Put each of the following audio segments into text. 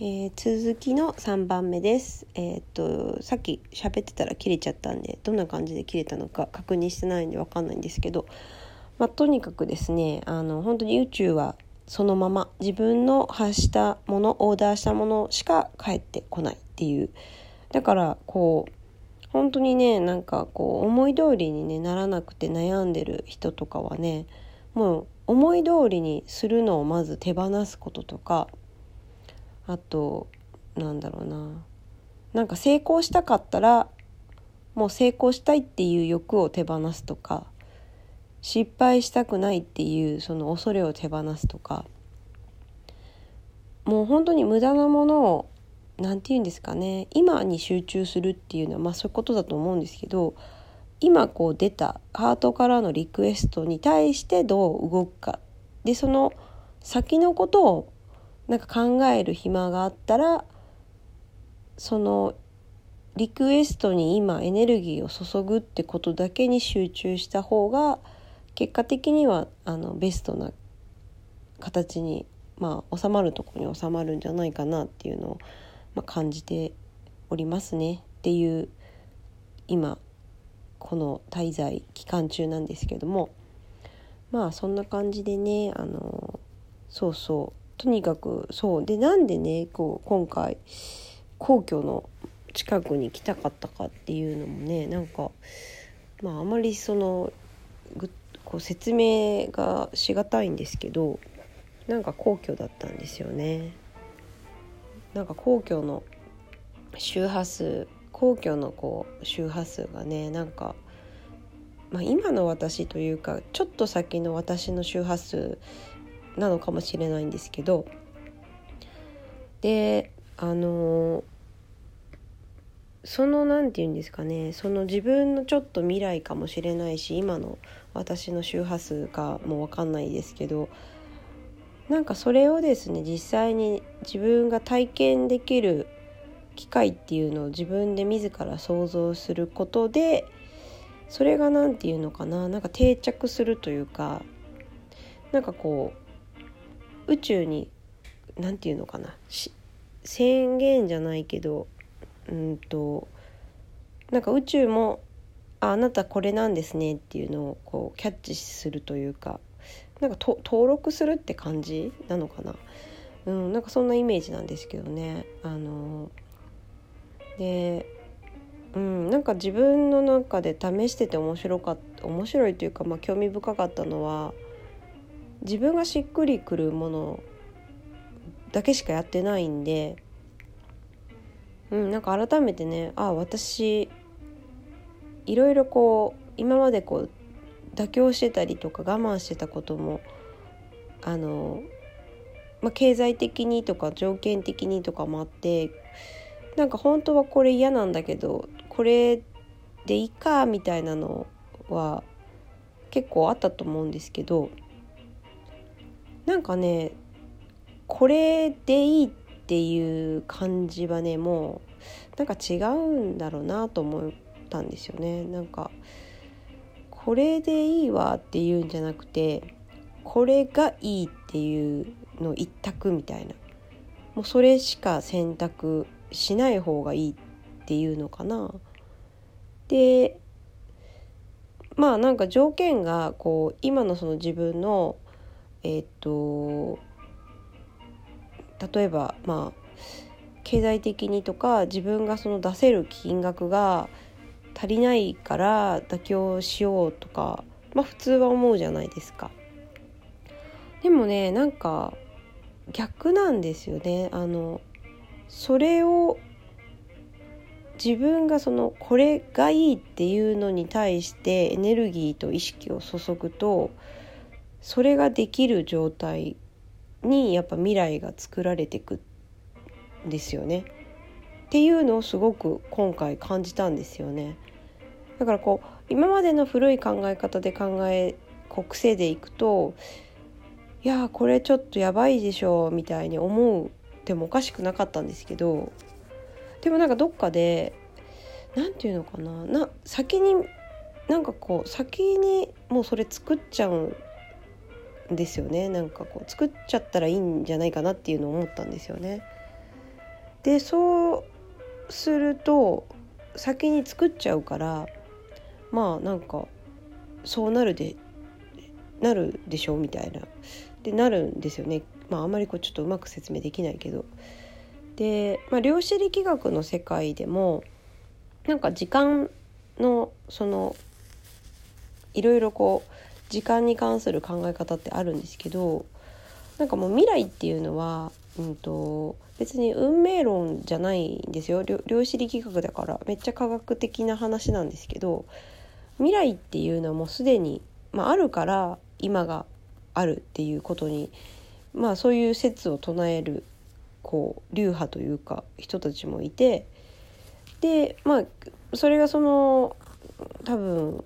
えー、続きの3番目です。えー、っとさっき喋ってたら切れちゃったんでどんな感じで切れたのか確認してないんで分かんないんですけど、まあ、とにかくですねあの本当に宇宙はそのまま自分の発したものオーダーしたものしか返ってこないっていうだからこう本当にねなんかこう思い通りに、ね、ならなくて悩んでる人とかはねもう思い通りにするのをまず手放すこととかあとなんだろうな。なんか成功したかったらもう成功したいっていう欲を手放すとか失敗したくないっていうその恐れを手放すとかもう本当に無駄なものを何て言うんですかね今に集中するっていうのはまあそういうことだと思うんですけど今こう出たハートからのリクエストに対してどう動くか。でその先のことをなんか考える暇があったらそのリクエストに今エネルギーを注ぐってことだけに集中した方が結果的にはあのベストな形に、まあ、収まるとこに収まるんじゃないかなっていうのを、まあ、感じておりますね。っていう今この滞在期間中なんですけども。まあそんな感じでねあのそうそう。とにかくそうでなんでねこう今回皇居の近くに来たかったかっていうのもねなんかまああまりそのこう説明がしがたいんですけどなんか皇居だったんですよね。なんか皇居の周波数皇居のこう周波数がねなんか、まあ、今の私というかちょっと先の私の周波数なのかもしれないんですけど。であのその何て言うんですかね。その自分のちょっと未来かもしれないし今の私の周波数かも分かんないですけど。なんかそれをですね実際に自分が体験できる機会っていうのを自分で自ら想像することでそれが何て言うのかな。なんか定着するというか。なんかこう宇宙に何て言うのかな宣言じゃないけどうんとなんか宇宙もああなたこれなんですねっていうのをこうキャッチするというかなんか登録するって感じなのかな、うん、なんかそんなイメージなんですけどね。あのでうん、なんか自分の中で試してて面白かった面白いというか、まあ、興味深かったのは自分がしっくりくるものだけしかやってないんで、うん、なんか改めてねあ私いろいろこう今までこう妥協してたりとか我慢してたこともあの、まあ、経済的にとか条件的にとかもあってなんか本当はこれ嫌なんだけどこれでいいかみたいなのは結構あったと思うんですけどなんかねこれでいいっていう感じはねもうなんか違うんだろうなと思ったんですよね。なんかこれでいいわっていうんじゃなくてこれがいいっていうの一択みたいな。もうそれしか選択しない方がいいっていうのかな。でまあなんか条件がこう今のその自分のえっ、と例えばまあ経済的にとか自分がその出せる金額が足りないから妥協しようとかまあ普通は思うじゃないですか。でもねなんか逆なんですよね。あのそれを自分がそのこれがいいっていうのに対してエネルギーと意識を注ぐとそれができる状態にやっぱ未来が作られていくんですよね。っていうのをすごく今回感じたんですよね。だからこう今までの古い考え方で考えこう癖でいくといやこれちょっとやばいでしょみたいに思うでもおかしくなかったんですけどでもなんかどっかで何て言うのかなな先になんかこう先にもうそれ作っちゃうですよね。なんかこう作っちゃったらいいんじゃないかなっていうのを思ったんですよね。でそうすると先に作っちゃうからまあなんかそうなるでなるでしょうみたいな。でなるんですよね。まああんまりこうちょっとうまく説明できないけど。で、まあ、量子力学の世界でもなんか時間のそのいろいろこう時間に関する考え方ってあるんですけどなんかもう未来っていうのは、うんと、別に運命論じゃないんですよ。量子力学だからめっちゃ科学的な話なんですけど未来っていうのはもうすでに、まあ、あるから今があるっていうことにまあそういう説を唱えるこう流派というか人たちもいてでまあそれがその多分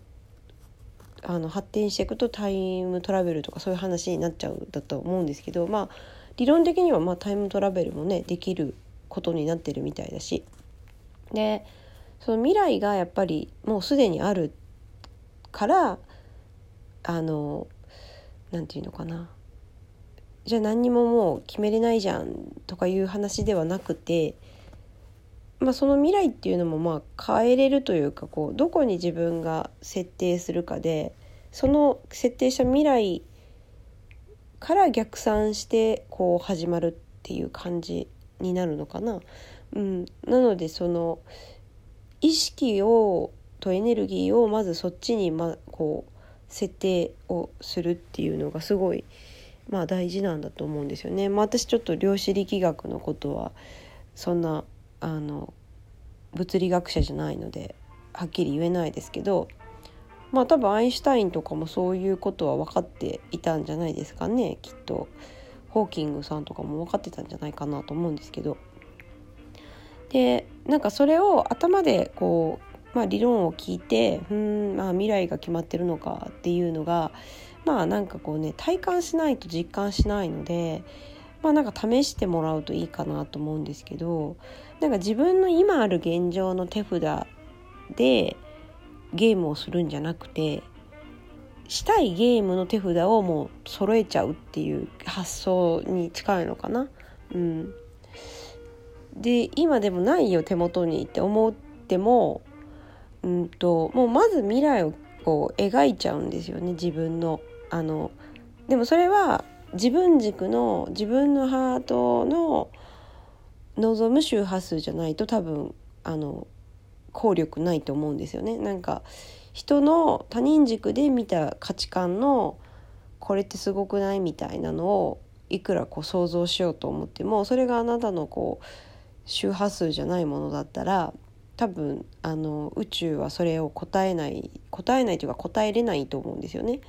あの発展していくとタイムトラベルとかそういう話になっちゃうだと思うんですけどまあ理論的にはまタイムトラベルもねできることになってるみたいだし。でその未来がやっぱりもうすでにあるからあの何て言うのかな。じゃあ何にももう決めれないじゃんとかいう話ではなくて、まあ、その未来っていうのもまあ変えれるというかこうどこに自分が設定するかでその設定した未来から逆算してこう始まるっていう感じになるのかな。うん、なのでその意識をとエネルギーをまずそっちに、ま、こう設定をするっていうのがすごいまあ大事なんだと思うんですよね。まあ、私ちょっと量子力学のことはそんなあの物理学者じゃないのではっきり言えないですけどまあ多分アインシュタインとかもそういうことは分かっていたんじゃないですかね。きっとホーキングさんとかも分かってたんじゃないかなと思うんですけど。でなんかそれを頭でこう、まあ、理論を聞いてうんまあ未来が決まってるのかっていうのがまあなんかこうね体感しないと実感しないのでまあなんか試してもらうといいかなと思うんですけどなんか自分の今ある現状の手札でゲームをするんじゃなくてしたいゲームの手札をもう揃えちゃうっていう発想に近いのかな。うん、で今でもないよ手元にって思っても、うんと、もうまず未来をこう描いちゃうんですよね自分の。あのでもそれは自分軸の自分のハートの望む周波数じゃないと多分あの効力ないと思うんですよね。なんか人の他人軸で見た価値観のこれってすごくないみたいなのをいくらこう想像しようと思ってもそれがあなたのこう周波数じゃないものだったら多分あの宇宙はそれを答えない答えないというか答えれないと思うんですよね。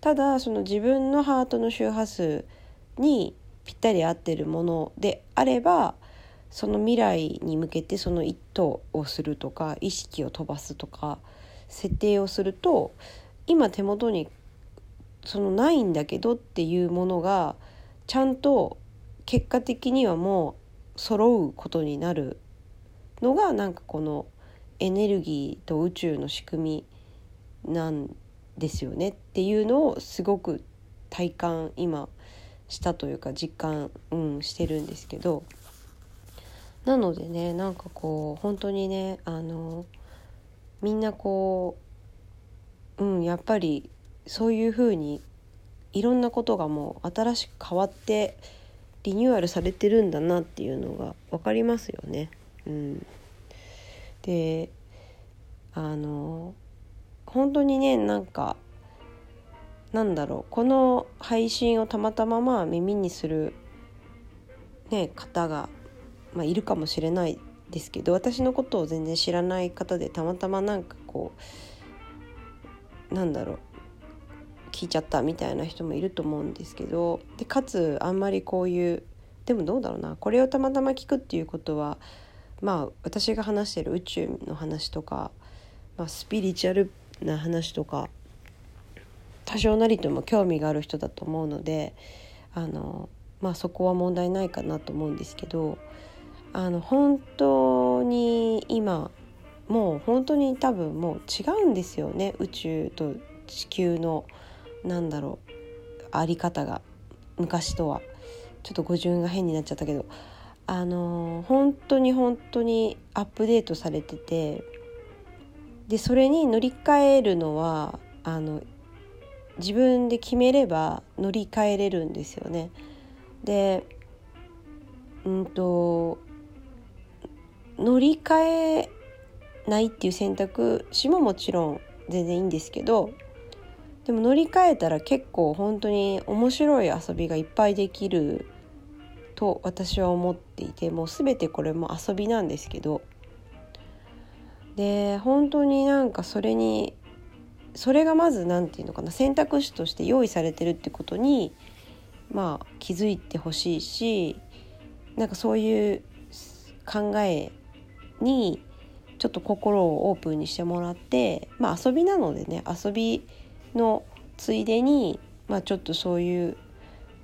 ただその自分のハートの周波数にぴったり合ってるものであればその未来に向けてその一投をするとか意識を飛ばすとか設定をすると今手元にそのないんだけどっていうものがちゃんと結果的にはもう揃うことになるのがなんかこのエネルギーと宇宙の仕組みなんですよねっていうのをすごく体感今したというか実感、うん、してるんですけどなのでねなんかこう本当にねあのみんなこううんやっぱりそういうふうにいろんなことがもう新しく変わってリニューアルされてるんだなっていうのが分かりますよね。うん、であの本当にねなんかなんだろうこの配信をたまたままあ耳にする、ね、方がまあ、いるかもしれないですけど私のことを全然知らない方でたまたまなんかこうなんだろう聞いちゃったみたいな人もいると思うんですけどでかつあんまりこういうでもどうだろうなこれをたまたま聞くっていうことはまあ私が話してる宇宙の話とか、まあ、スピリチュアルな話とか多少なりとも興味がある人だと思うのであの、まあ、そこは問題ないかなと思うんですけどあの本当に今もう本当に多分もう違うんですよね。宇宙と地球のなんだろうあり方が。昔とは。ちょっと語順が変になっちゃったけど。あの本当に本当にアップデートされててでそれに乗り換えるのはあの自分で決めれば乗り換えれるんですよね。でうんと乗り換えないっていう選択肢ももちろん全然いいんですけどでも乗り換えたら結構本当に面白い遊びがいっぱいできると私は思っていてもう全てこれも遊びなんですけどで本当になんかそれにそれがまず何て言うのかな選択肢として用意されてるってことにまあ気づいてほしいしなんかそういう考えにちょっと心をオープンにしてもらってまあ遊びなのでね遊びのついでに、まあ、ちょっとそういう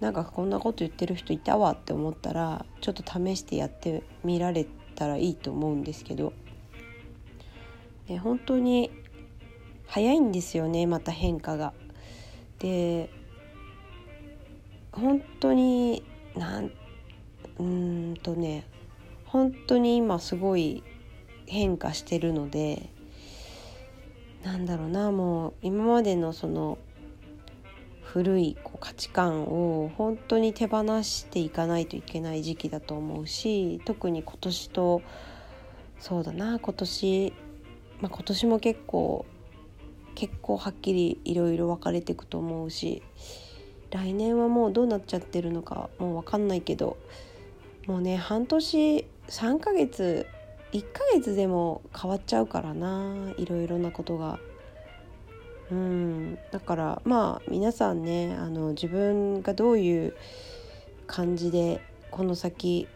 なんかこんなこと言ってる人いたわって思ったらちょっと試してやってみられたらいいと思うんですけど、ね、本当に早いんですよねまた変化が。で本当になんうんとね本当に今すごい変化してるのでなんだろうなもう今までのその古いこう価値観を本当に手放していかないといけない時期だと思うし特に今年とそうだな今年、まあ、今年も結構結構はっきりいろいろ分かれていくと思うし来年はもうどうなっちゃってるのかもう分かんないけどもうね半年3ヶ月1ヶ月でも変わっちゃうからないろいろなことが。うんだからまあ皆さんねあの自分がどういう感じでこの先